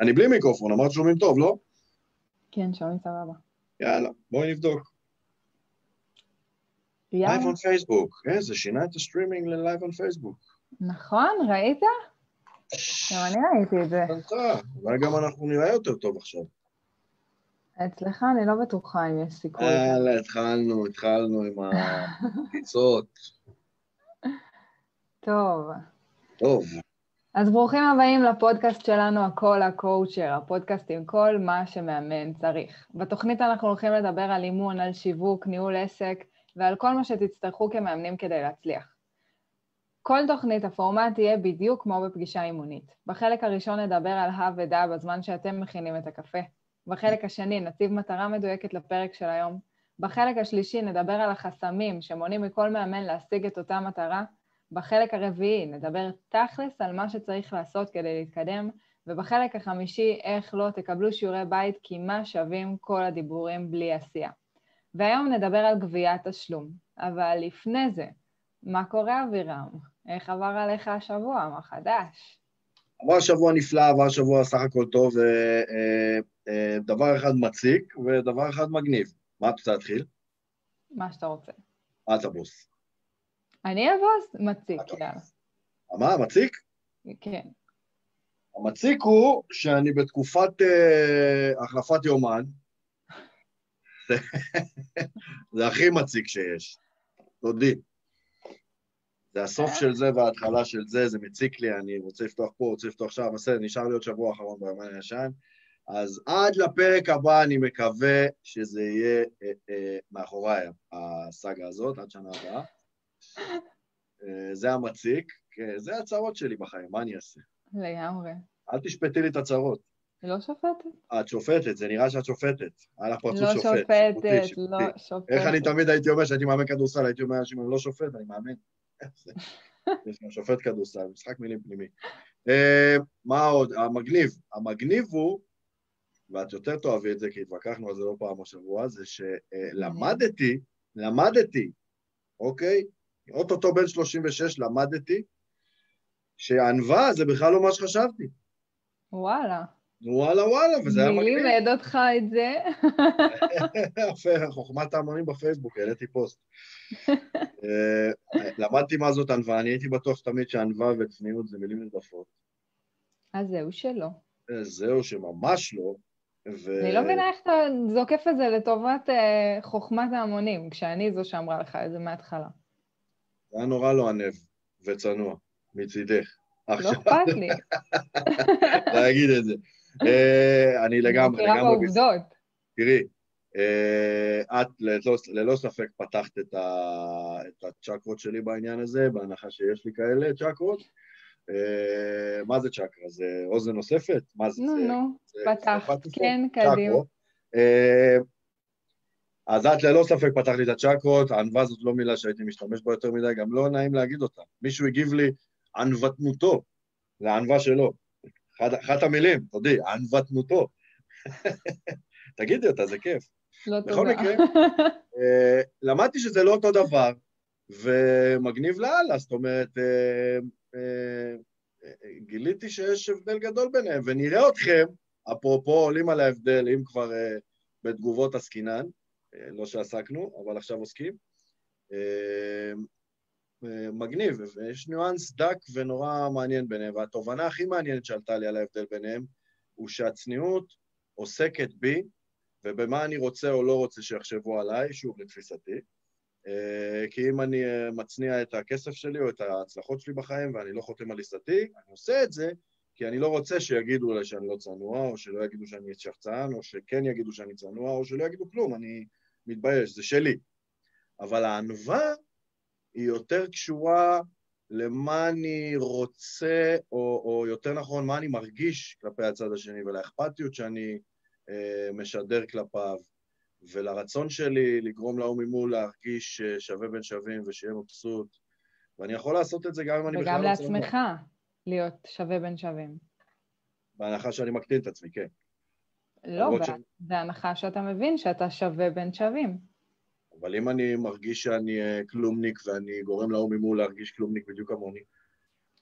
אני בלי מיקרופון, אמרת שומעים טוב, לא? כן, שומעים סבבה. יאללה, בואי נבדוק. live on Facebook. כן, זה שינה את הסטרימינג ל live on Facebook. נכון, ראית? גם אני ראיתי את זה. אולי גם אנחנו נראה יותר טוב עכשיו. אצלך אני לא בטוחה אם יש סיכוי. יאללה, התחלנו, התחלנו עם הקיצות. טוב. טוב, אז ברוכים הבאים לפודקאסט שלנו, הכל הקואוצ'ר, הפודקאסט עם כל מה שמאמן צריך. בתוכנית אנחנו הולכים לדבר על אימון, על שיווק, ניהול עסק ועל כל מה שתצטרכו כמאמנים כדי להצליח. כל תוכנית, הפורמט יהיה בדיוק כמו בפגישה אימונית. בחלק הראשון נדבר על הא ודא בזמן שאתם מכינים את הקפה. בחלק השני נציב מטרה מדויקת לפרק של היום. בחלק השלישי נדבר על החסמים שמונעים מכל מאמן להשיג את אותה מטרה. בחלק הרביעי נדבר תכלס על מה שצריך לעשות כדי להתקדם, ובחלק החמישי איך לא תקבלו שיעורי בית כי מה שווים כל הדיבורים בלי עשייה. והיום נדבר על גביית תשלום, אבל לפני זה, מה קורה אבירם? איך עבר עליך השבוע? מה חדש? עבר שבוע נפלא, עבר שבוע סך הכל טוב, ודבר אחד מציק ודבר אחד מגניב. מה את רוצה להתחיל? מה שאתה רוצה. את הבוס. אני הבוס? מציק, את יאללה. מה, מציק? כן. המציק הוא שאני בתקופת uh, החלפת יומן. זה- זה הכי מציק שיש. תודי. זה הסוף של זה וההתחלה של זה, זה מציק לי, אני רוצה לפתוח פה, רוצה לפתוח שם, בסדר, נשאר לי עוד שבוע אחרון ביומן הישן. אז עד לפרק הבא אני מקווה שזה יהיה אה, אה, מאחוריי, הסאגה הזאת, עד שנה הבאה. אה, זה המציק, זה הצרות שלי בחיים, מה אני אעשה? לגמרי. אל תשפטי לי את הצרות. לא שופטת? את שופטת, זה נראה שאת שופטת. על הפרצוף לא שופט. שופטת, שיפוטי, שיפוטי. לא שופטת. איך אני תמיד הייתי אומר שהייתי מאמן כדורסל, הייתי אומר לאנשים, אני לא שופט, אני מאמן. יש גם שופט כדורסל, משחק מילים פנימי. אה, מה עוד? המגניב. המגניב הוא, ואת יותר תאהבי את זה, כי התווכחנו על זה לא פעם השבוע, זה שלמדתי, למדתי, אוקיי? אוטוטו בן 36 למדתי, שענווה זה בכלל לא מה שחשבתי. וואלה. וואלה וואלה, וזה היה מי מגניב. לימד אותך את זה? יפה, חוכמת ההמונים בפייסבוק, העליתי פוסט. אה, למדתי מה זאת ענווה, אני הייתי בטוח תמיד שענווה וצניעות זה מילים נרדפות. אז זהו שלא. אה, זהו שממש לא. ו... אני לא מבינה איך אתה זוקף את זה לטובת אה, חוכמת ההמונים, כשאני זו שאמרה לך את זה מההתחלה. היה נורא לא ענב וצנוע, מצידך. לא אכפת לי. להגיד את זה. אה, אני לגמרי, מכירה לגמרי... בעובדות. תראי, אה, את ללא, ספק פתחת את, הצ'קרות שלי בעניין הזה, בהנחה שיש לי כאלה צ'קרות. אה, מה זה צ'קרה? זה אוזן נוספת? מה זה? נו, נו, פתחת, כן. קדימה. אז את ללא ספק פתחת לי את הצ'קרות, ענווה זאת לא מילה שהייתי משתמש בה יותר מדי, גם לא נעים להגיד אותה. מישהו הגיב לי ענוותנותו, זה הענווה שלו. אחת, המילים, תודי, ענוותנותו. תגידי אותה, זה כיף. לא בכל תודה. מקרה, אה, למדתי שזה לא אותו דבר, ומגניב לאללה, זאת אומרת, אה, אה, גיליתי שיש הבדל גדול ביניהם, ונראה אתכם, אפרופו עולים על ההבדל, אם כבר בתגובות עסקינן, לא שעסקנו, אבל עכשיו עוסקים. אה, אה, מגניב, ויש ניואנס דק ונורא מעניין ביניהם, והתובנה הכי מעניינת שעלתה לי על ההבדל ביניהם, הוא שהצניעות עוסקת בי, ובמה אני רוצה או לא רוצה שיחשבו עליי, שוב, לתפיסתי. אה, כי אם אני אה, מצניע את הכסף שלי או את ההצלחות שלי בחיים ואני לא חותם על עיסתי, אני עושה את זה כי אני לא רוצה שיגידו לי שאני לא צנוע, או שלא יגידו שאני שחצן, או שכן יגידו שאני צנוע, או שלא יגידו כלום, אני מתבייש, זה שלי. אבל הענווה היא יותר קשורה למה אני רוצה, או, או יותר נכון, מה אני מרגיש כלפי הצד השני, ולאכפתיות שאני אה, משדר כלפיו, ולרצון שלי לגרום להוא ממול להרגיש אה, שווה בין שווים ושיהיה מבסוט. ואני יכול לעשות את זה גם אם אני בכלל וגם לא צנוע. לעצמך להיות שווה בין שווים. בהנחה שאני מקטין את עצמי, כן. לא, ש- בהנחה שאתה מבין שאתה שווה בין שווים. אבל אם אני מרגיש שאני אה, כלומניק ואני גורם להוא ממול להרגיש כלומניק בדיוק כמוני,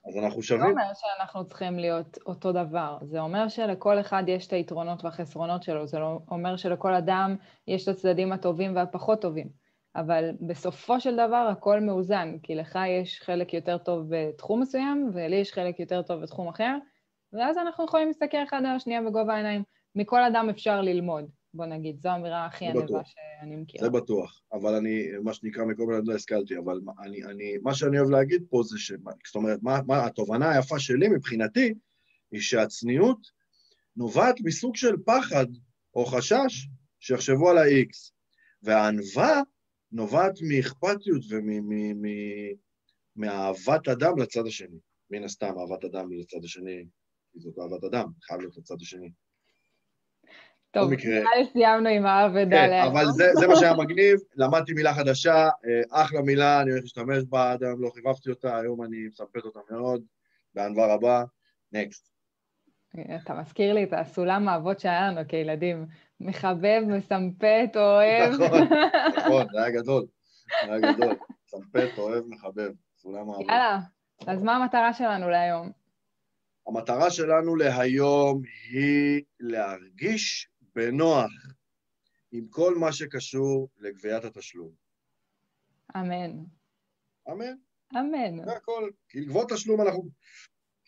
אז אנחנו זה שווים. לא אומר שאנחנו צריכים להיות אותו דבר, זה אומר שלכל אחד יש את היתרונות והחסרונות שלו, זה לא אומר שלכל אדם יש את הצדדים הטובים והפחות טובים, אבל בסופו של דבר הכל מאוזן, כי לך יש חלק יותר טוב בתחום מסוים, ולי יש חלק יותר טוב בתחום אחר, ואז אנחנו יכולים להסתכל אחד על השנייה בגובה העיניים. מכל אדם אפשר ללמוד, בוא נגיד, זו האמירה הכי ענבה. שאני מכירה. זה בטוח, אבל אני, מה שנקרא, מכל מיני לא השכלתי, אבל אני, אני, מה שאני אוהב להגיד פה זה ש... זאת אומרת, מה, מה, התובנה היפה שלי מבחינתי, היא שהצניעות נובעת מסוג של פחד או חשש שיחשבו על ה-X, והענווה נובעת מאכפתיות ומאהבת אדם לצד השני. מן הסתם, אהבת אדם לצד השני, זאת אהבת אדם, חייב להיות לצד השני. טוב, נראה לי סיימנו עם האבדה כן. אבל זה, זה מה שהיה מגניב, למדתי מילה חדשה, אה, אחלה מילה, אני הולך להשתמש בה, עד היום לא חיבבתי אותה, היום אני מספק אותה מאוד, בענווה רבה, נקסט. אתה מזכיר לי את הסולם האבות שהיה לנו כילדים. מחבב, מסמפת, אוהב. נכון, נכון, זה היה גדול, זה היה גדול. סמפת, אוהב, מחבב, סולם העבודה. יאללה, אז מה המטרה שלנו להיום? המטרה שלנו להיום היא להרגיש בנוח עם כל מה שקשור לגביית התשלום. אמן. אמן. אמן. זה הכל. כי לגבות תשלום אנחנו...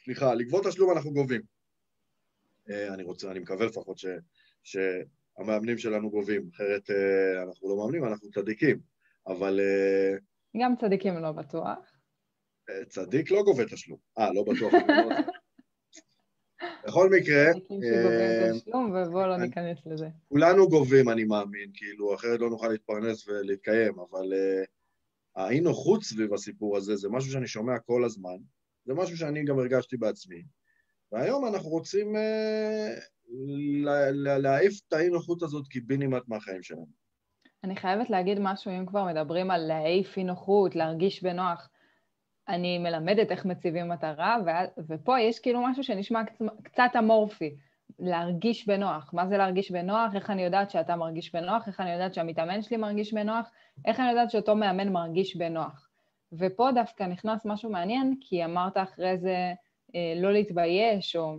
סליחה, לגבות תשלום אנחנו גובים. אה, אני רוצה, אני מקווה לפחות ש, שהמאמנים שלנו גובים, אחרת אה, אנחנו לא מאמנים, אנחנו צדיקים. אבל אה, גם צדיקים לא בטוח. צדיק לא גובה תשלום. אה, לא בטוח. בכל מקרה, אה, ובואו לא ניכנס לזה. כולנו גובים, אני מאמין, כאילו, אחרת לא נוכל להתפרנס ולהתקיים, אבל uh, האי-נוחות סביב הסיפור הזה זה משהו שאני שומע כל הזמן, זה משהו שאני גם הרגשתי בעצמי, והיום אנחנו רוצים לה- להעיף את האי-נוחות הזאת קיבינימט מהחיים שלנו. אני חייבת להגיד משהו, אם כבר מדברים על להעיף אי נוחות, להרגיש בנוח. אני מלמדת איך מציבים מטרה, ופה יש כאילו משהו שנשמע קצ- קצת אמורפי, להרגיש בנוח. מה זה להרגיש בנוח? איך אני יודעת שאתה מרגיש בנוח? איך אני יודעת שהמתאמן שלי מרגיש בנוח? איך אני יודעת שאותו מאמן מרגיש בנוח? ופה דווקא נכנס משהו מעניין, כי אמרת אחרי זה אה, לא להתבייש, או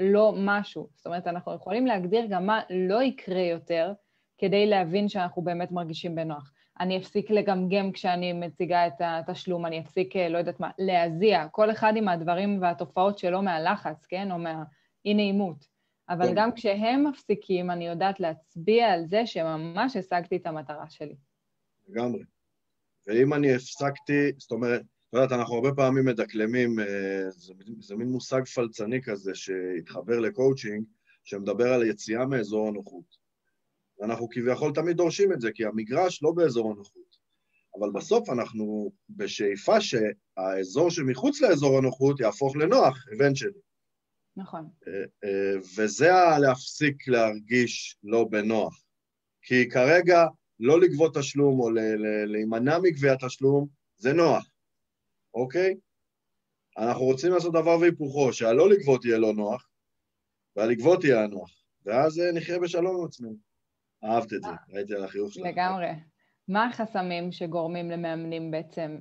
לא משהו. זאת אומרת, אנחנו יכולים להגדיר גם מה לא יקרה יותר, כדי להבין שאנחנו באמת מרגישים בנוח. אני אפסיק לגמגם כשאני מציגה את התשלום, אני אפסיק, אה, לא יודעת מה, להזיע, כל אחד עם הדברים והתופעות שלו מהלחץ, כן? או מהאי-נעימות. אבל כן. גם כשהם מפסיקים, אני יודעת להצביע על זה שממש השגתי את המטרה שלי. לגמרי. ואם אני הפסקתי, זאת אומרת, את יודעת, אנחנו הרבה פעמים מדקלמים, אה, זה, זה מין מושג פלצני כזה שהתחבר לקואוצ'ינג, שמדבר על יציאה מאזור הנוחות. ואנחנו כביכול תמיד דורשים את זה, כי המגרש לא באזור הנוחות. אבל בסוף אנחנו בשאיפה שהאזור שמחוץ לאזור הנוחות יהפוך לנוח, eventually. נכון. אה, אה, וזה להפסיק להרגיש לא בנוח. כי כרגע לא לגבות תשלום או להימנע מגביית תשלום, זה נוח, אוקיי? אנחנו רוצים לעשות דבר והיפוכו, שהלא לגבות יהיה לא נוח, והלגבות יהיה הנוח, ואז אה, נחיה בשלום עם עצמנו. אהבת את זה, ראיתי על החיוך שלך. לגמרי. מה החסמים שגורמים למאמנים בעצם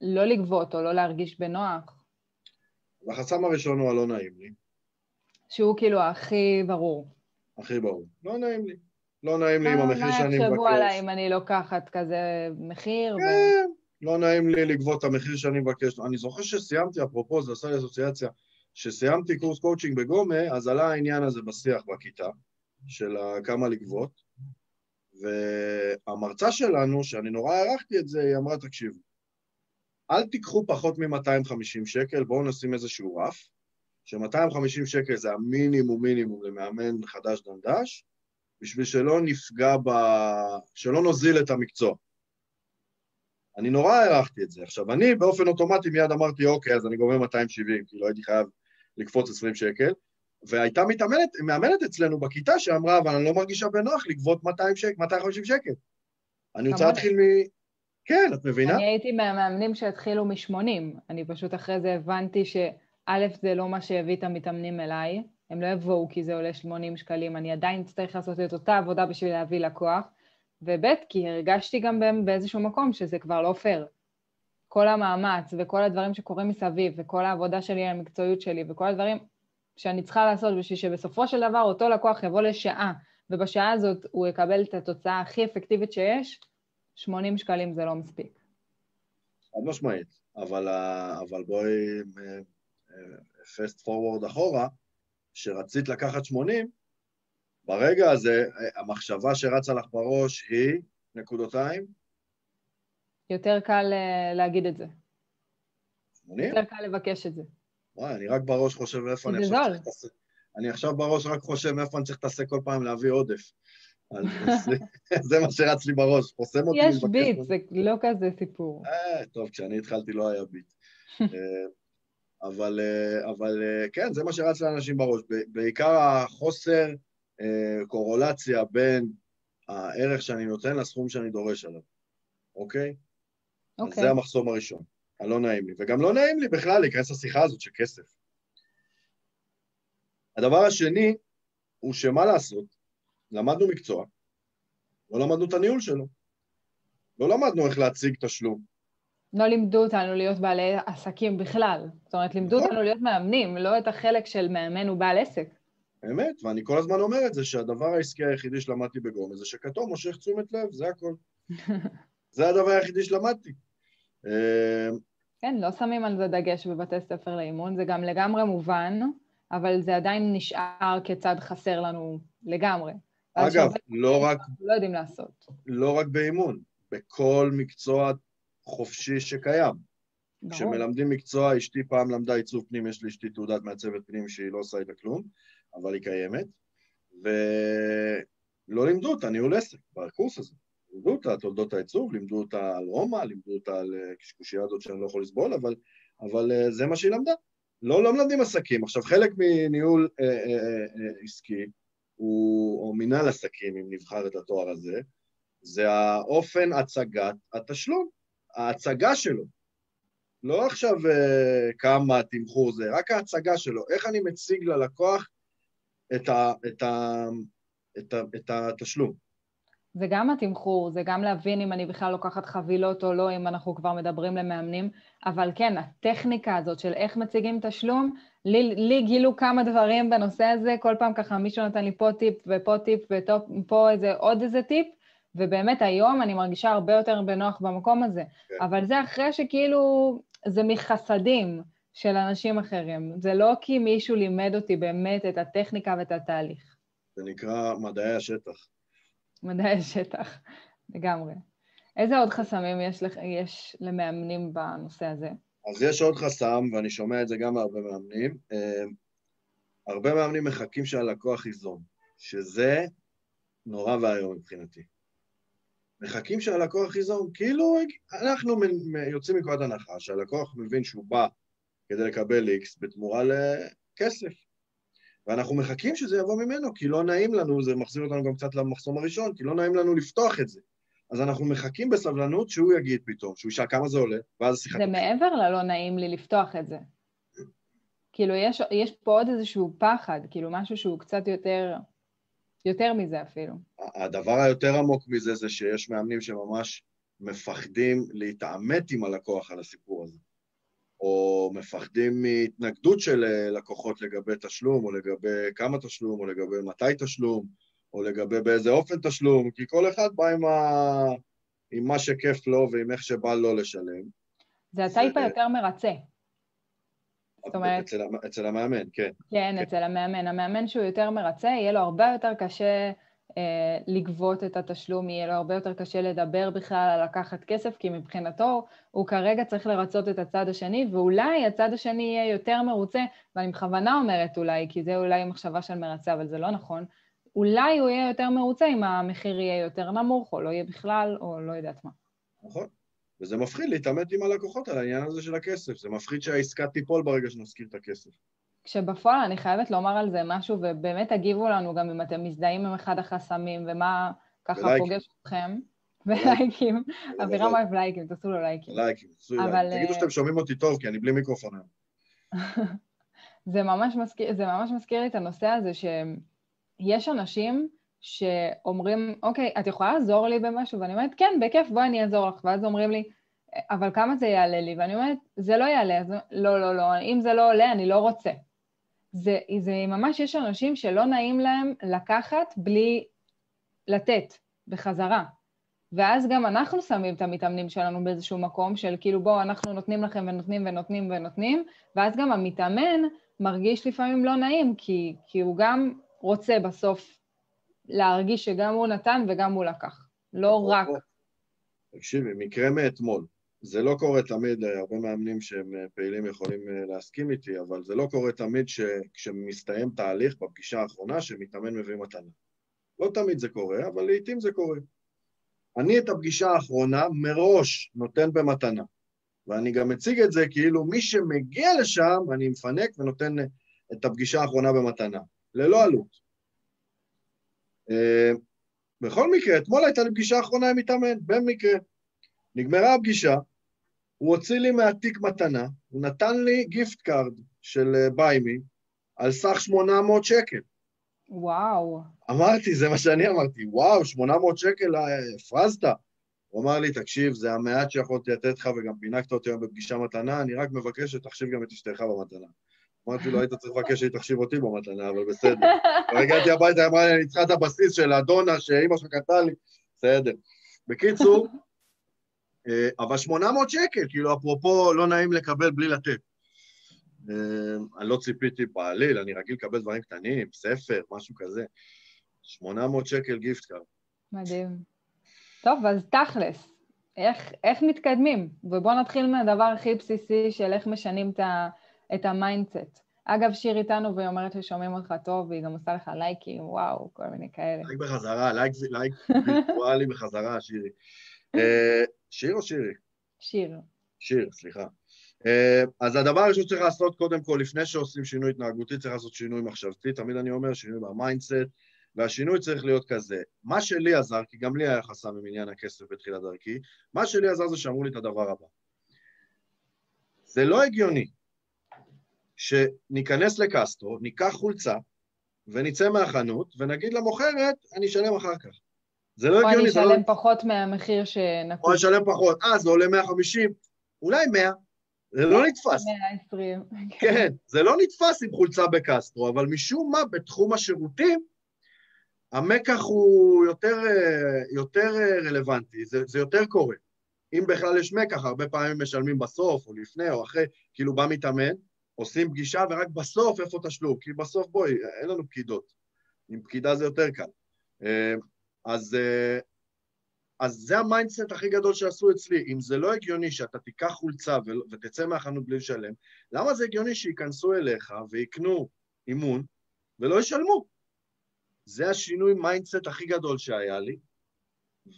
לא לגבות או לא להרגיש בנוח? החסם הראשון הוא הלא נעים לי, שהוא כאילו הכי ברור. הכי ברור. לא נעים לי. לא נעים לי עם מה- המחיר שאני מבקש. מה יחשבו עליי אם אני לוקחת כזה מחיר? כן, לא נעים לי לגבות את המחיר שאני מבקש. אני זוכר שסיימתי, אפרופו, זה עשה לי אסוציאציה, שסיימתי קורס קואוצ'ינג בגומה, אז עלה העניין הזה בשיח בכיתה, של כמה לגבות, והמרצה שלנו, שאני נורא הערכתי את זה, היא אמרה, תקשיבו, אל תיקחו פחות מ-250 שקל, בואו נשים איזשהו רף, ש-250 שקל זה המינימום מינימום למאמן חדש דנדש, בשביל שלא נפגע ב... שלא נוזיל את המקצוע. אני נורא הערכתי את זה. עכשיו, אני באופן אוטומטי מיד אמרתי, אוקיי, אז אני גומר 270, כי לא הייתי חייב לקפוץ 20 שקל, והייתה מתאמנת, מאמנת אצלנו בכיתה שאמרה, אבל אני לא מרגישה בנוח לגבות 200 שק, 250 שקל. אני רוצה. להתחיל מ... כן, את מבינה? אני הייתי מהמאמנים שהתחילו מ-80. אני פשוט אחרי זה הבנתי שא', זה לא מה שהביא את המתאמנים אליי, הם לא יבואו כי זה עולה 80 שקלים, אני עדיין אצטרך לעשות את אותה עבודה בשביל להביא לקוח, וב', כי הרגשתי גם באיזשהו מקום שזה כבר לא פייר. כל המאמץ וכל הדברים שקורים מסביב, וכל העבודה שלי על המקצועיות שלי, וכל הדברים שאני צריכה לעשות בשביל שבסופו של דבר אותו לקוח יבוא לשעה, ובשעה הזאת הוא יקבל את התוצאה הכי אפקטיבית שיש, 80 שקלים זה לא מספיק. חד משמעית, אבל, אבל בואי פסט פורוורד אחורה, שרצית לקחת 80, ברגע הזה המחשבה שרצה לך בראש היא, נקודותיים? יותר קל אה, להגיד את זה. 80? יותר קל לבקש את זה. וואי, אני רק בראש חושב איפה אני עכשיו צריך להתעסק. אני עכשיו בראש רק חושב איפה אני צריך להתעסק כל פעם להביא עודף. זה מה שרץ לי בראש, חוסם אותי. יש ביט, זה לא כזה סיפור. אה, טוב, כשאני התחלתי לא היה ביט. אה, אבל, אה, אבל כן, זה מה שרץ לאנשים בראש. בעיקר החוסר קורולציה בין הערך שאני נותן לסכום שאני דורש עליו, אוקיי? אוקיי. אז זה המחסום הראשון, הלא נעים לי. וגם לא נעים לי בכלל להיכנס לשיחה הזאת של כסף. הדבר השני הוא שמה לעשות, למדנו מקצוע, לא למדנו את הניהול שלו. לא למדנו איך להציג תשלום. לא לימדו אותנו להיות בעלי עסקים בכלל. זאת אומרת, לימדו נכון. אותנו להיות מאמנים, לא את החלק של מאמן ובעל עסק. אמת, ואני כל הזמן אומר את זה, שהדבר העסקי היחידי שלמדתי בגומא זה שכתוב מושך תשומת לב, זה הכל. זה הדבר היחידי שלמדתי. אה, כן, לא שמים על זה דגש בבתי ספר לאימון, זה גם לגמרי מובן, אבל זה עדיין נשאר כצד חסר לנו לגמרי. אגב, לא רק... לא יודעים לעשות. לא רק באימון, בכל מקצוע חופשי שקיים. ברור. כשמלמדים מקצוע, אשתי פעם למדה עיצוב פנים, יש לאשתי תעודת מעצבת פנים שהיא לא עושה איתה כלום, אבל היא קיימת, ולא לימדו אותה ניהול עסק בקורס הזה. לימדו אותה תולדות העיצוב, לימדו אותה על רומא, לימדו אותה על אה, קשקושייה הזאת שאני לא יכול לסבול, אבל, אבל אה, זה מה שהיא למדה. לא, לא מלמדים עסקים. עכשיו, חלק מניהול אה, אה, אה, אה, עסקי, הוא, או מנהל עסקים, אם נבחר את התואר הזה, זה האופן הצגת התשלום, ההצגה שלו. לא עכשיו אה, כמה תמחור זה, רק ההצגה שלו. איך אני מציג ללקוח את, ה, את, ה, את, ה, את התשלום. זה גם התמחור, זה גם להבין אם אני בכלל לוקחת חבילות או לא, אם אנחנו כבר מדברים למאמנים, אבל כן, הטכניקה הזאת של איך מציגים תשלום, לי, לי גילו כמה דברים בנושא הזה, כל פעם ככה מישהו נתן לי פה טיפ ופה טיפ ופה איזה, עוד איזה טיפ, ובאמת היום אני מרגישה הרבה יותר בנוח במקום הזה. כן. אבל זה אחרי שכאילו, זה מחסדים של אנשים אחרים. זה לא כי מישהו לימד אותי באמת את הטכניקה ואת התהליך. זה נקרא מדעי השטח. מדעי השטח, לגמרי. איזה עוד חסמים יש, לך, יש למאמנים בנושא הזה? אז יש עוד חסם, ואני שומע את זה גם מהרבה מאמנים. אה, הרבה מאמנים מחכים שהלקוח ייזום, שזה נורא ואיום מבחינתי. מחכים שהלקוח ייזום, כאילו אנחנו יוצאים מנקודת הנחה שהלקוח מבין שהוא בא כדי לקבל איקס בתמורה לכסף. ואנחנו מחכים שזה יבוא ממנו, כי לא נעים לנו, זה מחזיר אותנו גם קצת למחסום הראשון, כי לא נעים לנו לפתוח את זה. אז אנחנו מחכים בסבלנות שהוא יגיד פתאום, שהוא ישאל כמה זה עולה, ואז השיחה... זה מעבר ללא נעים לי לפתוח את זה. כאילו, יש, יש פה עוד איזשהו פחד, כאילו משהו שהוא קצת יותר, יותר מזה אפילו. הדבר היותר עמוק מזה זה שיש מאמנים שממש מפחדים להתעמת עם הלקוח על הסיפור הזה. או מפחדים מהתנגדות של אה, לקוחות לגבי תשלום, או לגבי כמה תשלום, או לגבי מתי תשלום, או לגבי באיזה אופן תשלום, כי כל אחד בא עם, ה... עם מה שכיף לו ועם איך שבא לו לשלם. זה הטייפ היותר מרצה. זאת אומרת... אצל, אצל המאמן, כן. כן, כן, אצל המאמן. המאמן שהוא יותר מרצה, יהיה לו הרבה יותר קשה לגבות את התשלום, יהיה לו הרבה יותר קשה לדבר בכלל על לקחת כסף, כי מבחינתו הוא כרגע צריך לרצות את הצד השני, ואולי הצד השני יהיה יותר מרוצה, ואני בכוונה אומרת אולי, כי זה אולי מחשבה של מרצה, אבל זה לא נכון, אולי הוא יהיה יותר מרוצה אם המחיר יהיה יותר נמוך, או לא יהיה בכלל, או לא יודעת מה. נכון. וזה מפחיד להתעמת עם הלקוחות על העניין הזה של הכסף. זה מפחיד שהעסקה תיפול ברגע שנזכיר את הכסף. כשבפועל אני חייבת לומר על זה משהו, ובאמת תגיבו לנו גם אם אתם מזדהים עם אחד החסמים, ומה ככה ולייקים. פוגש אתכם. ולייקים. אבירם אוהב לייקים, תעשו לו לייקים. לייקים, תעשו לו לייקים. תגידו שאתם שומעים אותי טוב, כי אני בלי מיקרופון היום. זה ממש מזכיר, זה ממש מזכיר לי את הנושא הזה שיש אנשים שאומרים, אוקיי, את יכולה לעזור לי במשהו? ואני אומרת, כן, בכיף, בואי אני אעזור לך. ואז אומרים לי, אבל כמה זה יעלה לי? ואני אומרת, זה לא יעלה, אז לא, לא, לא, אם זה לא עולה, אני לא רוצה. זה, זה ממש, יש אנשים שלא נעים להם לקחת בלי לתת בחזרה. ואז גם אנחנו שמים את המתאמנים שלנו באיזשהו מקום של כאילו בואו, אנחנו נותנים לכם ונותנים ונותנים ונותנים, ואז גם המתאמן מרגיש לפעמים לא נעים, כי, כי הוא גם רוצה בסוף להרגיש שגם הוא נתן וגם הוא לקח, לא רק... תקשיבי, מקרה מאתמול, זה לא קורה תמיד, הרבה מאמנים שהם פעילים יכולים אה, להסכים איתי, אבל זה לא קורה תמיד שכשמסתיים תהליך בפגישה האחרונה שמתאמן מביא מתנה. לא תמיד זה קורה, אבל לעיתים זה קורה. אני את הפגישה האחרונה מראש נותן במתנה, ואני גם מציג את זה כאילו מי שמגיע לשם, אני מפנק ונותן את הפגישה האחרונה במתנה, ללא עלות. אה, בכל מקרה, אתמול הייתה לי פגישה אחרונה עם מתאמן, במקרה. נגמרה הפגישה, הוא הוציא לי מהתיק מתנה, הוא נתן לי gift card של BUYME אה, על סך 800 שקל. וואו. אמרתי, זה מה שאני אמרתי, וואו, 800 שקל, אה, הפרזת. הוא אמר לי, תקשיב, זה המעט שיכולתי לתת לך וגם פינקת אותי היום בפגישה מתנה, אני רק מבקש שתחשיב גם את אשתך במתנה. אמרתי לו, היית צריך לבקש שהיא תחשיב אותי במתנה, אבל בסדר. הגעתי הביתה, אמרה לי, אני צריכה את הבסיס של אדונה שאימא שלך קנתה לי, בסדר. בקיצור, אבל 800 שקל, כאילו, אפרופו, לא נעים לקבל בלי לתת. אה, אני לא ציפיתי בעליל, אני רגיל לקבל דברים קטנים, ספר, משהו כזה. 800 שקל gift card. מדהים. טוב, אז תכלס, איך, איך מתקדמים? ובואו נתחיל מהדבר הכי בסיסי של איך משנים את, ה, את ה mindset. אגב, שיר איתנו והיא אומרת ששומעים אותך טוב, והיא גם עושה לך לייקים, וואו, כל מיני כאלה. לייק בחזרה, לייק, לייק וירטואלי בחזרה, שירי. אה, שיר או שירי? שיר. שיר, סליחה. אה, אז הדבר הראשון שצריך לעשות, קודם כל, לפני שעושים שינוי התנהגותי, צריך לעשות שינוי מחשבתי, תמיד אני אומר, שינוי ב mindset, והשינוי צריך להיות כזה. מה שלי עזר, כי גם לי היה חסם עם עניין הכסף בתחילת דרכי, מה שלי עזר זה שאמרו לי את הדבר הבא. זה לא הגיוני שניכנס לקסטרו, ניקח חולצה, ונצא מהחנות, ונגיד למוכרת, אני אשלם אחר כך. זה לא הגיוני, לא... או אני אשלם פחות מהמחיר שנקוד. או אני אשלם פחות. אה, זה עולה 150, אולי 100. זה לא נתפס. 120. כן, זה לא נתפס עם חולצה בקסטרו, אבל משום מה, בתחום השירותים, המקח הוא יותר, יותר רלוונטי, זה, זה יותר קורה. אם בכלל יש מקח, הרבה פעמים משלמים בסוף, או לפני, או אחרי, כאילו בא מתאמן, עושים פגישה, ורק בסוף איפה תשלום? כי בסוף, בואי, אין לנו פקידות. עם פקידה זה יותר קל. אז, אה, אז זה ה mindset הכי גדול שעשו אצלי. אם זה לא הגיוני שאתה תיקח חולצה ותצא מהחנות בלי לשלם, למה זה הגיוני שייכנסו אליך ויקנו אימון ולא ישלמו? זה השינוי mindset הכי גדול שהיה לי,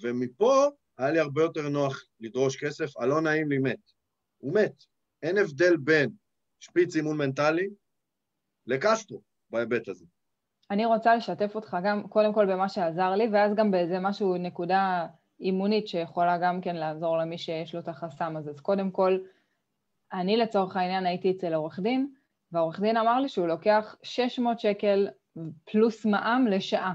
ומפה היה לי הרבה יותר נוח לדרוש כסף, הלא נעים לי מת. הוא מת. אין הבדל בין שפיץ אימון מנטלי לקסטרו בהיבט הזה. אני רוצה לשתף אותך גם, קודם כל במה שעזר לי, ואז גם באיזה משהו, נקודה אימונית שיכולה גם כן לעזור למי שיש לו את החסם הזה. אז קודם כל, אני לצורך העניין הייתי אצל עורך דין, והעורך דין אמר לי שהוא לוקח 600 שקל פלוס מע"מ לשעה.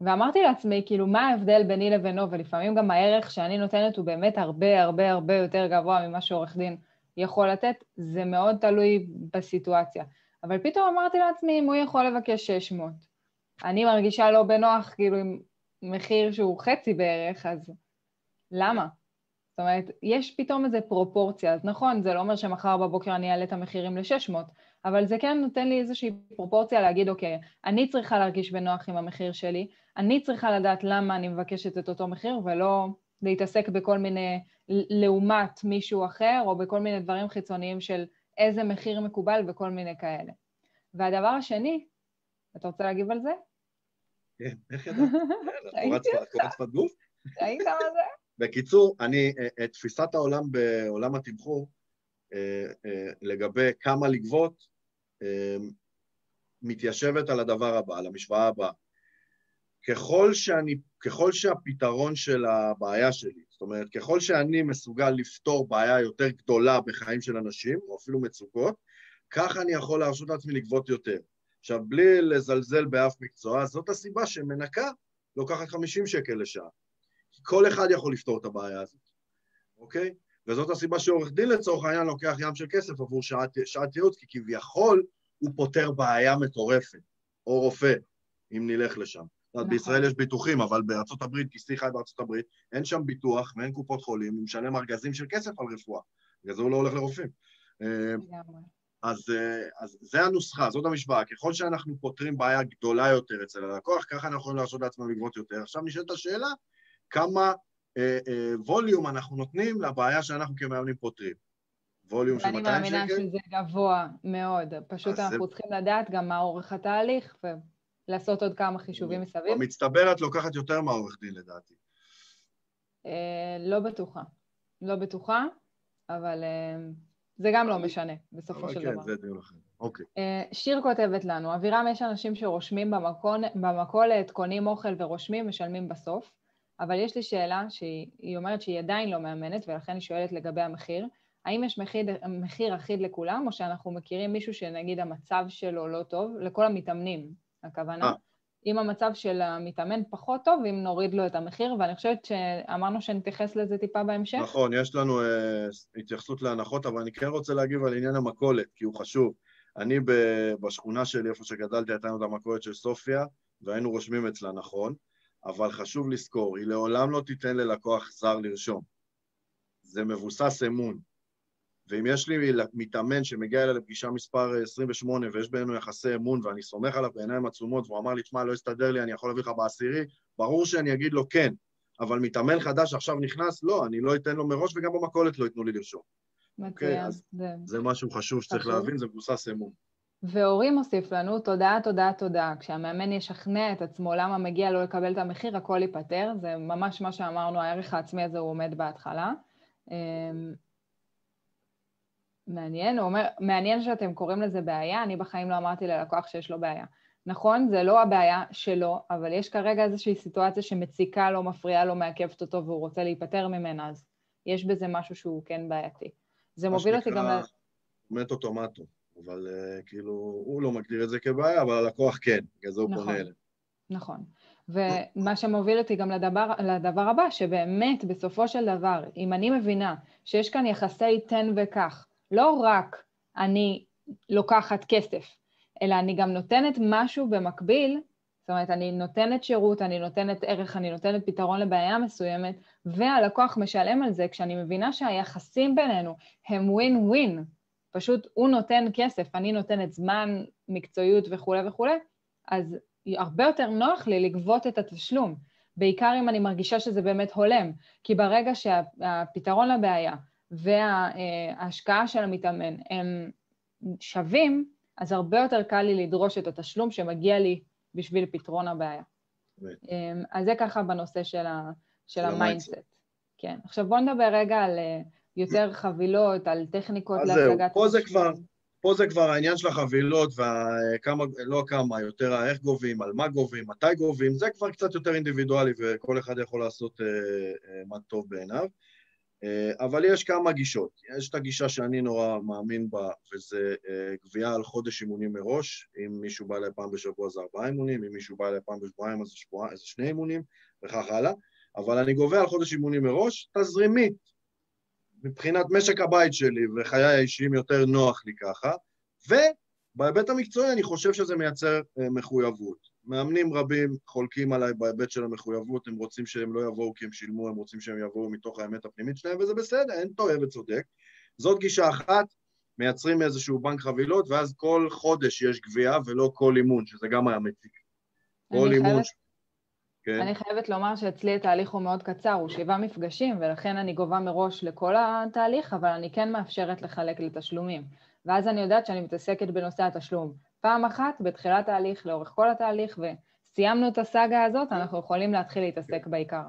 ואמרתי לעצמי, כאילו, מה ההבדל ביני לבינו, ולפעמים גם הערך שאני נותנת הוא באמת הרבה הרבה הרבה יותר גבוה ממה שעורך דין יכול לתת, זה מאוד תלוי בסיטואציה. אבל פתאום אמרתי לעצמי, אם הוא יכול לבקש 600, אני מרגישה לא בנוח, כאילו, עם מחיר שהוא חצי בערך, אז למה? זאת אומרת, יש פתאום איזו פרופורציה, אז נכון, זה לא אומר שמחר בבוקר אני אעלה את המחירים ל-600, אבל זה כן נותן לי איזושהי פרופורציה להגיד, אוקיי, אני צריכה להרגיש בנוח עם המחיר שלי, אני צריכה לדעת למה אני מבקשת את אותו מחיר, ולא להתעסק בכל מיני, לעומת מישהו אחר, או בכל מיני דברים חיצוניים של איזה מחיר מקובל וכל מיני כאלה. והדבר השני, אתה רוצה להגיב על זה? כן, איך ידעת? קורץ גוף? ראית מה זה? בקיצור, אני, את תפיסת העולם בעולם התמחור, אה, אה, לגבי כמה לגבות, אה, מתיישבת על הדבר הבא, על המשוואה הבאה. ככל, שאני, ככל שהפתרון של הבעיה שלי, אומרת, ככל שאני מסוגל לפתור בעיה יותר גדולה בחיים של אנשים, או אפילו מצוקות, ככה אני יכול להרשות לעצמי לגבות יותר. עכשיו, בלי לזלזל באף מקצוע, זאת הסיבה שמנקה לוקחת 50 שקל לשעה. כל אחד יכול לפתור את הבעיה הזאת, אוקיי? וזאת הסיבה שעורך דין לצורך העניין לוקח ים של כסף עבור שעת, שעת ייעוץ, כי כביכול הוא פותר בעיה מטורפת, או רופא, אם נלך לשם. נכון. בישראל יש ביטוחים, אבל בארצות הברית, כי סליחה בארצות הברית, אין שם ביטוח ואין קופות חולים, הוא משלם ארגזים של כסף על רפואה. בגלל זה הוא לא הולך לרופאים. אה, אז, אה, אז זה הנוסחה, זאת המשוואה. ככל שאנחנו פותרים בעיה גדולה יותר אצל הלקוח, ככה אנחנו יכולים לעשות לעצמנו לגבות יותר. עכשיו נשאלת השאלה, כמה אה, אה, ווליום אנחנו נותנים לבעיה שאנחנו כמאמנים פותרים. ווליום של 200 שקל? אני מאמינה שזה גבוה מאוד. פשוט אנחנו זה... צריכים לדעת גם מה אורך התהליך ולעשות עוד כמה חישובים מסביב. במצטבר את לוקחת יותר מהעורך דין לדעתי. אה, לא בטוחה. לא בטוחה, אבל אה, זה גם לא משנה בסופו של כן, דבר. כן, זה דיון אחר. אוקיי. אה, שיר כותבת לנו, אבירם, יש אנשים שרושמים במכולת, קונים אוכל ורושמים, משלמים בסוף. אבל יש לי שאלה שהיא אומרת שהיא עדיין לא מאמנת, ולכן היא שואלת לגבי המחיר. האם יש מחיר, מחיר אחיד לכולם, או שאנחנו מכירים מישהו שנגיד המצב שלו לא טוב, לכל המתאמנים, הכוונה? 아. אה. אם המצב של המתאמן פחות טוב, אם נוריד לו את המחיר, ואני חושבת שאמרנו שנתייחס לזה טיפה בהמשך. נכון, יש לנו uh, התייחסות להנחות, אבל אני כן רוצה להגיב על עניין המכולת, כי הוא חשוב. אני בשכונה שלי, איפה שגדלתי, הייתה לנו את המכולת של סופיה, והיינו רושמים אצלה, נכון. אבל חשוב לזכור, היא לעולם לא תיתן ללקוח זר לרשום. זה מבוסס אמון. ואם יש לי מתאמן שמגיע אליי לפגישה מספר 28 ויש בינינו יחסי אמון ואני סומך עליו בעיניים עצומות והוא אמר לי, תשמע, לא יסתדר לי, אני יכול להביא לך בעשירי, ברור שאני אגיד לו כן, אבל מתאמן חדש עכשיו נכנס, לא, אני לא אתן לו מראש וגם במכולת לא ייתנו לי לרשום. מצוין. Okay, אוקיי? אז זה... זה משהו חשוב שצריך חשוב. להבין, זה מבוסס אמון. ואורי מוסיף לנו, תודה, תודה, תודה. כשהמאמן ישכנע את עצמו למה מגיע לו לקבל את המחיר, הכל ייפתר. זה ממש מה שאמרנו, הערך העצמי הזה הוא עומד בהתחלה. מעניין, הוא אומר, מעניין שאתם קוראים לזה בעיה, אני בחיים לא אמרתי ללקוח שיש לו בעיה. נכון, זה לא הבעיה שלו, אבל יש כרגע איזושהי סיטואציה שמציקה לו, מפריעה לו, מעכבת אותו והוא רוצה להיפטר ממנה, אז יש בזה משהו שהוא כן בעייתי. זה מוביל אותי גם ל... מה שנקרא מטו טומטו. אבל uh, כאילו, הוא לא מגדיר את זה כבעיה, אבל הלקוח כן, בגלל זה הוא נכון, פונה אליהם. נכון. ומה שמוביל אותי גם לדבר, לדבר הבא, שבאמת, בסופו של דבר, אם אני מבינה שיש כאן יחסי תן וקח, לא רק אני לוקחת כסף, אלא אני גם נותנת משהו במקביל, זאת אומרת, אני נותנת שירות, אני נותנת ערך, אני נותנת פתרון לבעיה מסוימת, והלקוח משלם על זה כשאני מבינה שהיחסים בינינו הם ווין ווין, פשוט הוא נותן כסף, אני נותנת זמן, מקצועיות וכולי וכולי, אז הרבה יותר נוח לי לגבות את התשלום, בעיקר אם אני מרגישה שזה באמת הולם, כי ברגע שהפתרון לבעיה וההשקעה של המתאמן הם שווים, אז הרבה יותר קל לי לדרוש את התשלום שמגיע לי בשביל פתרון הבעיה. אמ, אז זה ככה בנושא של, ה mindset. כן. עכשיו בואו נדבר רגע על יותר חבילות, על טכניקות להשגת... פה זה כבר... פה זה כבר העניין של החבילות וכמה, לא כמה, יותר איך גובים, על מה גובים, מתי גובים, זה כבר קצת יותר אינדיבידואלי וכל אחד יכול לעשות אה, אה, מה טוב בעיניו. אה, אבל יש כמה גישות. יש את הגישה שאני נורא מאמין בה, וזה אה, גבייה על חודש אימונים מראש. אם מישהו בא אליי פעם בשבוע זה ארבעה אימונים, אם מישהו בא אליי פעם בשבועיים אז זה שני אימונים, וכך הלאה. אבל אני גובה על חודש אימונים מראש, תזרימית, מבחינת משק הבית שלי וחיי האישיים יותר נוח לי ככה, ובהיבט המקצועי אני חושב שזה מייצר אה, מחויבות. מאמנים רבים חולקים עליי בהיבט של המחויבות, הם רוצים שהם לא יבואו כי הם שילמו, הם רוצים שהם יבואו מתוך האמת הפנימית שלהם, וזה בסדר, אין טועה וצודק. זאת גישה אחת, מייצרים איזשהו בנק חבילות, ואז כל חודש יש גבייה ולא כל אימון, שזה גם היה מציק. כל אימון... חייבת... כן. אני חייבת לומר שאצלי התהליך הוא מאוד קצר, הוא שבעה מפגשים, ולכן אני גובה מראש לכל התהליך, אבל אני כן מאפשרת לחלק לתשלומים. ואז אני יודעת שאני מתעסקת בנושא התשלום. פעם אחת, בתחילת ההליך, לאורך כל התהליך, וסיימנו את הסאגה הזאת, אנחנו יכולים להתחיל להתעסק בעיקר.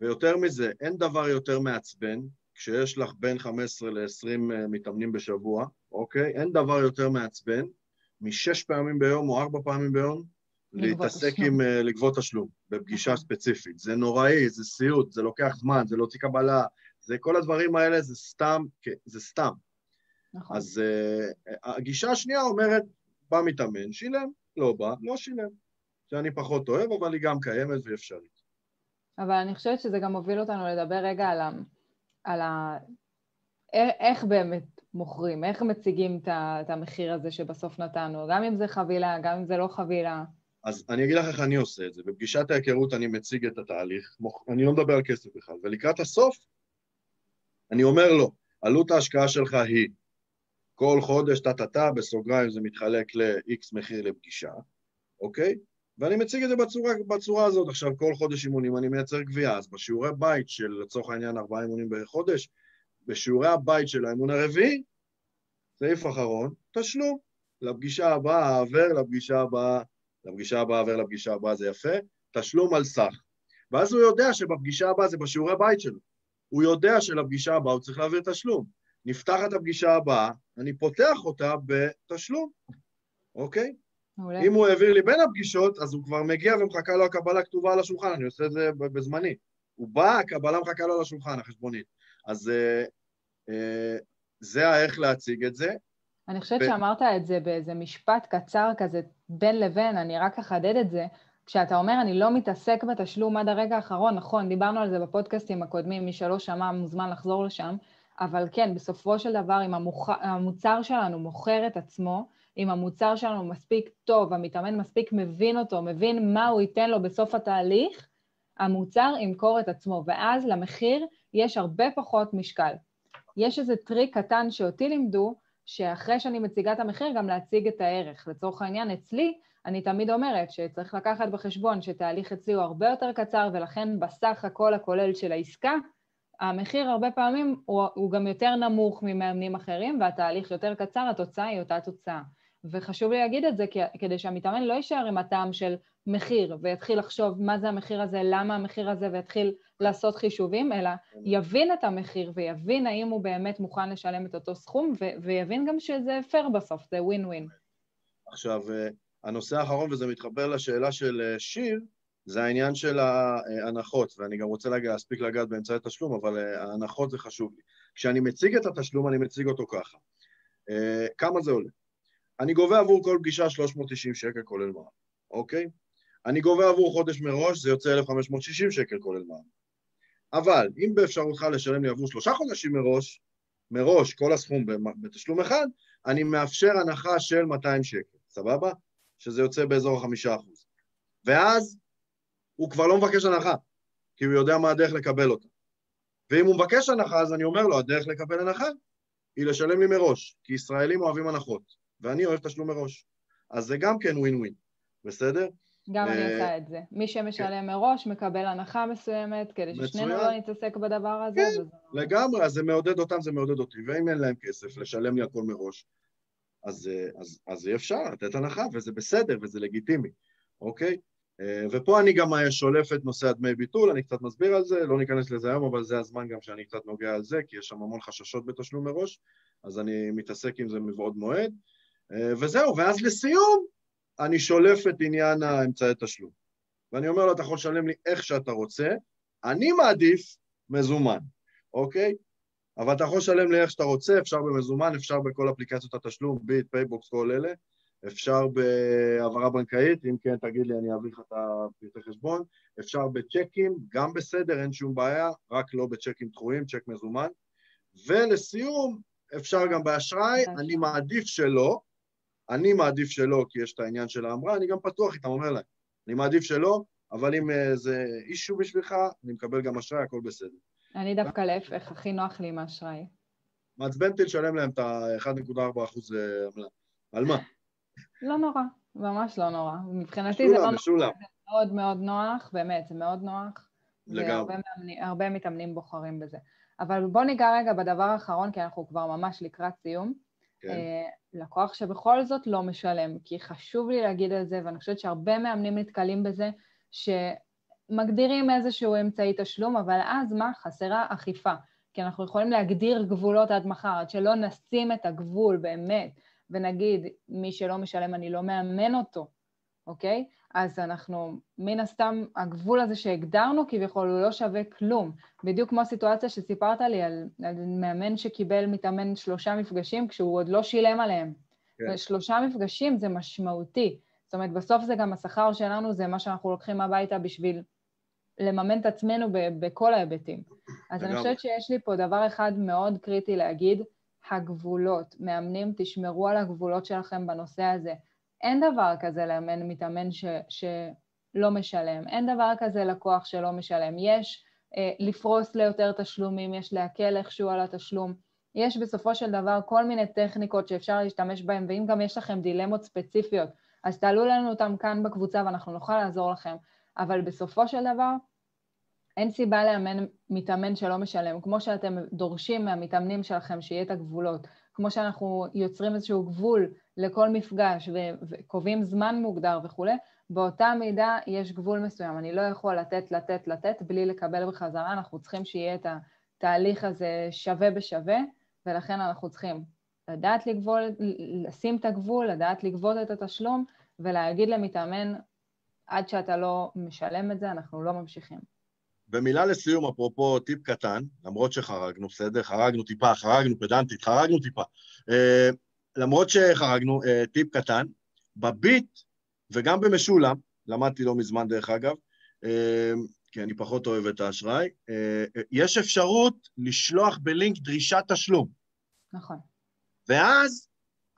ויותר מזה, אין דבר יותר מעצבן כשיש לך בין 15 ל-20 אה, מתאמנים בשבוע, אוקיי? אין דבר יותר מעצבן משש פעמים ביום או ארבע פעמים ביום להתעסק עם uh, לגבות תשלום בפגישה נכון. ספציפית. זה נוראי, זה סיוט, זה לוקח זמן, זה להוציא קבלה, זה כל הדברים האלה, זה סתם, זה סתם. נכון. אז uh, הגישה השנייה אומרת, בא מתאמן, שילם, לא בא, לא שילם. שאני פחות אוהב, אבל היא גם קיימת ואפשרית. אבל אני חושבת שזה גם מוביל אותנו לדבר רגע על, ה, על איך באמת מוכרים? איך מציגים את המחיר הזה שבסוף נתנו? גם אם זה חבילה, גם אם זה לא חבילה. אז אני אגיד לך איך אני עושה את זה. בפגישת ההיכרות אני מציג את התהליך, אני לא מדבר על כסף בכלל, ולקראת הסוף אני אומר לו, עלות ההשקעה שלך היא כל חודש, טה-טה-טה, בסוגריים זה מתחלק ל-X מחיר לפגישה, אוקיי? ואני מציג את זה בצורה, בצורה הזאת. עכשיו, כל חודש אימונים אני מייצר גבייה, אז בשיעורי בית של, לצורך העניין, ארבעה אימונים בחודש, בשיעורי הבית של האימון הרביעי, סעיף אחרון, תשלום. לפגישה הבאה, עבר לפגישה הבאה, לפגישה הבאה, עבר לפגישה הבאה, זה יפה, תשלום על סך. ואז הוא יודע שבפגישה הבאה זה בשיעורי בית שלו. הוא יודע שלפגישה הבאה הוא צריך להעביר תשלום. נפתח את הפגישה הבאה, אני פותח אותה בתשלום, אוקיי? מעולה. אם הוא העביר לי בין הפגישות, אז הוא כבר מגיע ומחכה לו הקבלה כתובה על השולחן, אני עושה את זה בזמני. הוא בא, הקבלה מחכה לו על השולחן, החשבונית. אז אה, אה, זה האיך להציג את זה. אני חושבת ו... שאמרת את זה באיזה משפט קצר כזה, בין לבין, אני רק אחדד את זה. כשאתה אומר, אני לא מתעסק בתשלום עד הרגע האחרון, נכון, דיברנו על זה בפודקאסטים הקודמים, מי שלא שמע מוזמן לחזור לשם, אבל כן, בסופו של דבר, אם המוח... המוצר שלנו מוכר את עצמו, אם המוצר שלנו מספיק טוב, המתאמן מספיק מבין אותו, מבין מה הוא ייתן לו בסוף התהליך, המוצר ימכור את עצמו, ואז למחיר יש הרבה פחות משקל. יש איזה טריק קטן שאותי לימדו, שאחרי שאני מציגה את המחיר, גם להציג את הערך. לצורך העניין, אצלי, אני תמיד אומרת שצריך לקחת בחשבון שתהליך אצלי הוא הרבה יותר קצר, ולכן בסך הכל הכולל של העסקה, המחיר הרבה פעמים הוא, הוא גם יותר נמוך ממאמנים אחרים, והתהליך יותר קצר, התוצאה היא אותה תוצאה. וחשוב לי להגיד את זה כדי שהמתאמן לא יישאר עם הטעם של מחיר ויתחיל לחשוב מה זה המחיר הזה, למה המחיר הזה, ויתחיל לעשות חישובים, אלא יבין את המחיר ויבין האם הוא באמת מוכן לשלם את אותו סכום, ויבין גם שזה פייר בסוף, זה ווין ווין. עכשיו, אה, הנושא האחרון, וזה מתחבר לשאלה של אה, שיר, זה העניין של ההנחות, ואני גם רוצה להספיק לגעת באמצעי התשלום, אבל אה, ההנחות זה חשוב לי. כשאני מציג את התשלום, אני מציג אותו ככה. כמה זה עולה? אני גובה עבור כל פגישה 390 שקל כולל מע"מ, אוקיי? אני גובה עבור חודש מראש, זה יוצא 1,560 שקל כולל מע"מ. אבל אם באפשרותך לשלם לי עבור שלושה חודשים מראש, מראש, כל הסכום בתשלום אחד, אני מאפשר הנחה של 200 שקל, סבבה? שזה יוצא באזור החמישה אחוז. ואז הוא כבר לא מבקש הנחה, כי הוא יודע מה הדרך לקבל אותה. ואם הוא מבקש הנחה, אז אני אומר לו, הדרך לקבל הנחה היא לשלם לי מראש, כי ישראלים אוהבים הנחות. ואני אוהב תשלום מראש. אז זה גם כן ווין ווין, בסדר? גם אני אה, עושה את זה. מי שמשלם כן. מראש מקבל הנחה מסוימת, כדי ששנינו לא נתעסק בדבר הזה. כן, לגמרי, אז זה מעודד אותם, זה מעודד אותי. ואם אין להם כסף לשלם לי הכל מראש, אז, אה, אז, אז אי אפשר לתת הנחה, וזה בסדר, וזה לגיטימי, אוקיי? אה, ופה אני גם שולף את נושא הדמי ביטול, אני קצת מסביר על זה, לא ניכנס לזה היום, אבל זה הזמן גם שאני קצת נוגע על זה, כי יש שם המון חששות בתשלום מראש, אז אני מתעסק עם זה מבעוד מועד. אה, וזהו, ואז לסיום, אני שולף את עניין האמצעי תשלום. ואני אומר לו, אתה יכול לשלם לי איך שאתה רוצה, אני מעדיף מזומן, אוקיי? אבל אתה יכול לשלם לי איך שאתה רוצה, אפשר במזומן, אפשר בכל אפליקציות התשלום, Bit, PayBox, כל אלה, אפשר בהעברה בנקאית, אם כן, תגיד לי, אני אעביר לך את הפרטי חשבון, אפשר בצ'קים, גם בסדר, אין שום בעיה, רק לא בצ'קים דחויים, צ'ק מזומן. ולסיום, אפשר גם באשראי, אני מעדיף שלא, אני מעדיף שלא, כי יש את העניין של האמרה, אני גם פתוח איתם, אומר להם, אני מעדיף שלא, אבל אם אה, זה אישו בשבילך, אני מקבל גם אשראי, הכל בסדר. אני דווקא להפך, הכי נוח לי עם האשראי. מעצבן אותי לשלם להם את ה-1.4 אחוז אה, עמלה. על מה? לא נורא, ממש לא נורא. מבחינתי זה לא נורא, זה מאוד מאוד נוח, באמת, זה מאוד נוח. לגמרי. והרבה מתאמנים בוחרים בזה. אבל בואו ניגע רגע בדבר האחרון, כי אנחנו כבר ממש לקראת סיום. כן. אה, לקוח שבכל זאת לא משלם, כי חשוב לי להגיד על זה, ואני חושבת שהרבה מאמנים נתקלים בזה, שמגדירים איזשהו אמצעי תשלום, אבל אז מה? חסרה אכיפה. כי אנחנו יכולים להגדיר גבולות עד מחר, עד שלא נשים את הגבול באמת, ונגיד, מי שלא משלם אני לא מאמן אותו, אוקיי? אז אנחנו, מן הסתם, הגבול הזה שהגדרנו כביכול הוא לא שווה כלום. בדיוק כמו הסיטואציה שסיפרת לי על, על מאמן שקיבל מתאמן שלושה מפגשים כשהוא עוד לא שילם עליהם. כן. שלושה מפגשים זה משמעותי. זאת אומרת, בסוף זה גם השכר שלנו, זה מה שאנחנו לוקחים הביתה בשביל לממן את עצמנו בכל ההיבטים. אז אני חושבת שיש לי פה דבר אחד מאוד קריטי להגיד, הגבולות. מאמנים, תשמרו על הגבולות שלכם בנושא הזה. אין דבר כזה לאמן מתאמן ש, שלא משלם, אין דבר כזה לקוח שלא משלם. יש אה, לפרוס ליותר תשלומים, יש להקל איכשהו על התשלום. יש בסופו של דבר כל מיני טכניקות שאפשר להשתמש בהן, ואם גם יש לכם דילמות ספציפיות, אז תעלו לנו אותם כאן בקבוצה ואנחנו נוכל לעזור לכם. אבל בסופו של דבר, אין סיבה לאמן מתאמן שלא משלם. כמו שאתם דורשים מהמתאמנים שלכם שיהיה את הגבולות, כמו שאנחנו יוצרים איזשהו גבול לכל מפגש וקובעים זמן מוגדר וכולי, באותה מידה יש גבול מסוים. אני לא יכול לתת, לתת, לתת בלי לקבל בחזרה, אנחנו צריכים שיהיה את התהליך הזה שווה בשווה, ולכן אנחנו צריכים לדעת לגבול, לשים את הגבול, לדעת לגבות את התשלום, ולהגיד למתאמן, עד שאתה לא משלם את זה, אנחנו לא ממשיכים. ומילה לסיום, אפרופו טיפ קטן, למרות שחרגנו, בסדר? חרגנו טיפה, חרגנו פדנטית, חרגנו טיפה. Uh, למרות שחרגנו, uh, טיפ קטן, בביט וגם במשולם, למדתי לא מזמן דרך אגב, uh, כי אני פחות אוהב את האשראי, uh, יש אפשרות לשלוח בלינק דרישת תשלום. נכון. ואז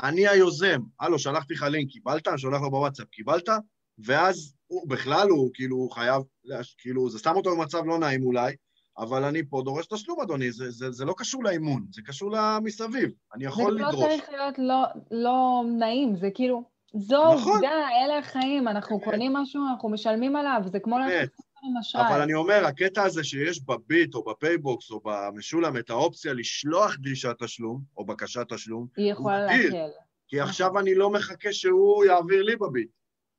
אני היוזם, הלו, שלחתי לך לינק, קיבלת? אני שולח לו בוואטסאפ, קיבלת? ואז הוא בכלל, הוא כאילו הוא חייב, כאילו, זה שם אותו במצב לא נעים אולי, אבל אני פה דורש תשלום, אדוני, זה, זה, זה לא קשור לאימון, זה קשור למסביב, אני יכול לדרוש. זה לא צריך להיות לא, לא נעים, זה כאילו, זו נכון. עובדה, אלה החיים, אנחנו כן. קונים משהו, אנחנו משלמים עליו, זה כמו לעשות עם אשראי. אבל אני אומר, הקטע הזה שיש בביט או בפייבוקס או במשולם את האופציה לשלוח דרישת תשלום, או בקשת תשלום, היא יכולה להקל. כי עכשיו אני לא מחכה שהוא יעביר לי בביט.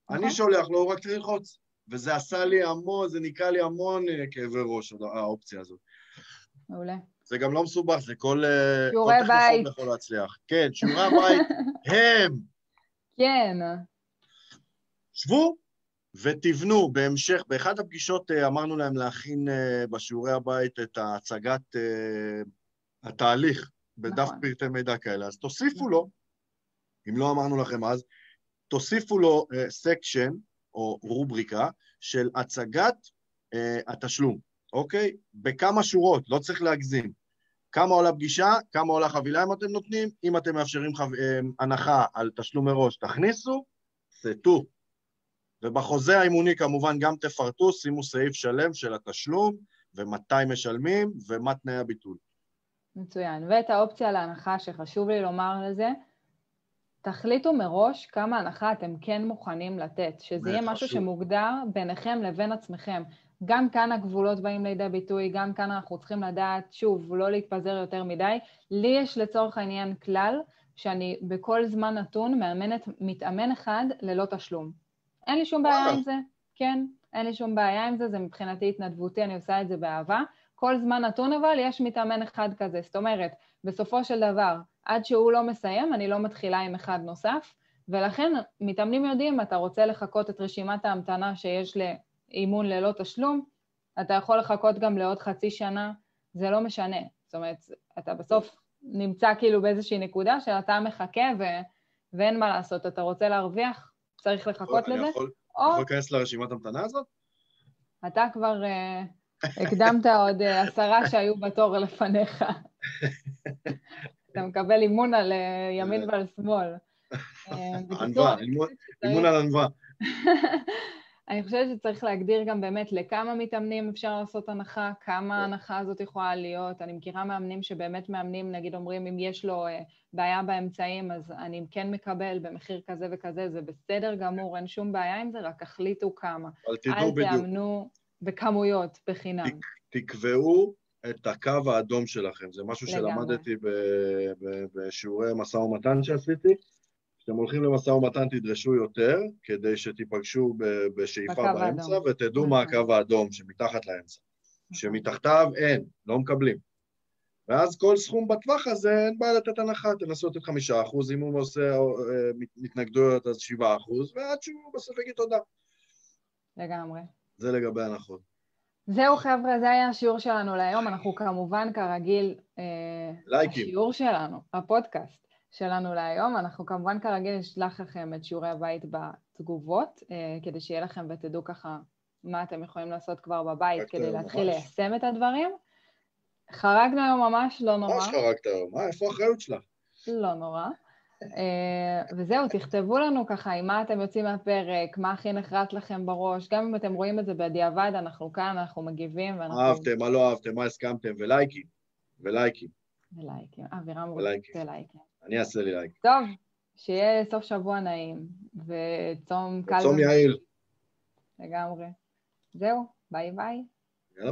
אני נכון. שולח לו, הוא רק צריך ללחוץ. וזה עשה לי המון, זה ניקה לי המון אה, כאבי ראש, האופציה הזאת. מעולה. זה גם לא מסובך, זה כל... אה, שיעורי בית. יכול להצליח. כן, שיעורי הבית הם. כן. שבו ותבנו בהמשך, באחת הפגישות אה, אמרנו להם להכין בשיעורי הבית את הצגת התהליך בדף נכון. פרטי מידע כאלה, אז תוסיפו. לו, אם לא אמרנו לכם אז, תוסיפו לו section, אה, או רובריקה של הצגת אה, התשלום, אוקיי? בכמה שורות, לא צריך להגזים. כמה עולה פגישה, כמה עולה חבילה אם אתם נותנים, אם אתם מאפשרים חב... אה, הנחה על תשלום מראש, תכניסו, סטו. ובחוזה האימוני כמובן גם תפרטו, שימו סעיף שלם של התשלום, ומתי משלמים, ומה תנאי הביטול. מצוין. ואת האופציה להנחה שחשוב לי לומר לזה, תחליטו מראש כמה הנחה אתם כן מוכנים לתת, שזה יהיה משהו שמוגדר ביניכם לבין עצמכם. גם כאן הגבולות באים לידי ביטוי, גם כאן אנחנו צריכים לדעת, שוב, לא להתפזר יותר מדי. לי יש לצורך העניין כלל שאני בכל זמן נתון מאמנת מתאמן אחד ללא תשלום. אין לי שום בעיה עם זה, כן, אין לי שום בעיה עם זה, זה מבחינתי התנדבותי, אני עושה את זה באהבה. כל זמן נתון אבל יש מתאמן אחד כזה, זאת אומרת, בסופו של דבר, עד שהוא לא מסיים, אני לא מתחילה עם אחד נוסף, ולכן מתאמנים יודעים, אתה רוצה לחכות את רשימת ההמתנה שיש לאימון ללא תשלום, אתה יכול לחכות גם לעוד חצי שנה, זה לא משנה. זאת אומרת, אתה בסוף נמצא כאילו באיזושהי נקודה שאתה מחכה ו... ואין מה לעשות, אתה רוצה להרוויח, צריך לחכות לזה. אני יכול, או... להיכנס לרשימת המתנה הזאת? אתה כבר uh, הקדמת עוד uh, עשרה שהיו בתור לפניך. אתה מקבל אימון על אה, ימין ועל שמאל. אה, ענווה, אימון על ענווה. אני חושבת שצריך להגדיר גם באמת לכמה מתאמנים אפשר לעשות הנחה, כמה ההנחה הזאת יכולה להיות. אני מכירה מאמנים שבאמת מאמנים, נגיד אומרים, אם יש לו אה, בעיה באמצעים, אז אני כן מקבל במחיר כזה וכזה, זה בסדר גמור, אין שום בעיה עם זה, רק החליטו כמה. אבל תדעו בדיוק. אל תאמנו בכמויות, בחינם. תקבעו את הקו האדום שלכם. זה משהו לגמרי. שלמדתי בשיעורי משא ומתן שעשיתי. כשאתם הולכים למשא ומתן תדרשו יותר, כדי שתיפגשו בשאיפה באמצע, האדום. ותדעו מה נכון. הקו האדום שמתחת לאמצע. נכון. שמתחתיו אין, לא מקבלים. ואז כל סכום בטווח הזה, אין בעיה לתת הנחה, תנסו לתת חמישה אחוז, אם הוא עושה אה, מתנגדויות אז שבעה אחוז, ועד שהוא בסוף יגיד תודה. לגמרי. זה לגבי הנחות. זהו חבר'ה, זה היה השיעור שלנו להיום. אנחנו כמובן, כרגיל, אה, לייקים. השיעור שלנו, הפודקאסט שלנו להיום. אנחנו כמובן, כרגיל, נשלח לכם את שיעורי הבית בתגובות, אה, כדי שיהיה לכם ותדעו ככה מה אתם יכולים לעשות כבר בבית כדי להתחיל ממש. ליישם את הדברים. חרגנו היום ממש, לא נורא. ממש חרגת היום, מה, איפה האחריות שלך? לא נורא. אה, וזהו, תכתבו לנו ככה עם מה אתם יוצאים מהפרק, מה הכי נחרט לכם בראש, גם אם אתם רואים את זה בדיעבד, אנחנו כאן, אנחנו מגיבים, ואנחנו... אהבתם, מה לא אהבתם, מה הסכמתם, ולייקים, ולייקים, ולייקים. אבירם. רוצה לייקים. אני אעשה לי לייק. טוב, שיהיה סוף שבוע נעים, וצום קל צום יעיל. לגמרי. זהו, ביי ביי.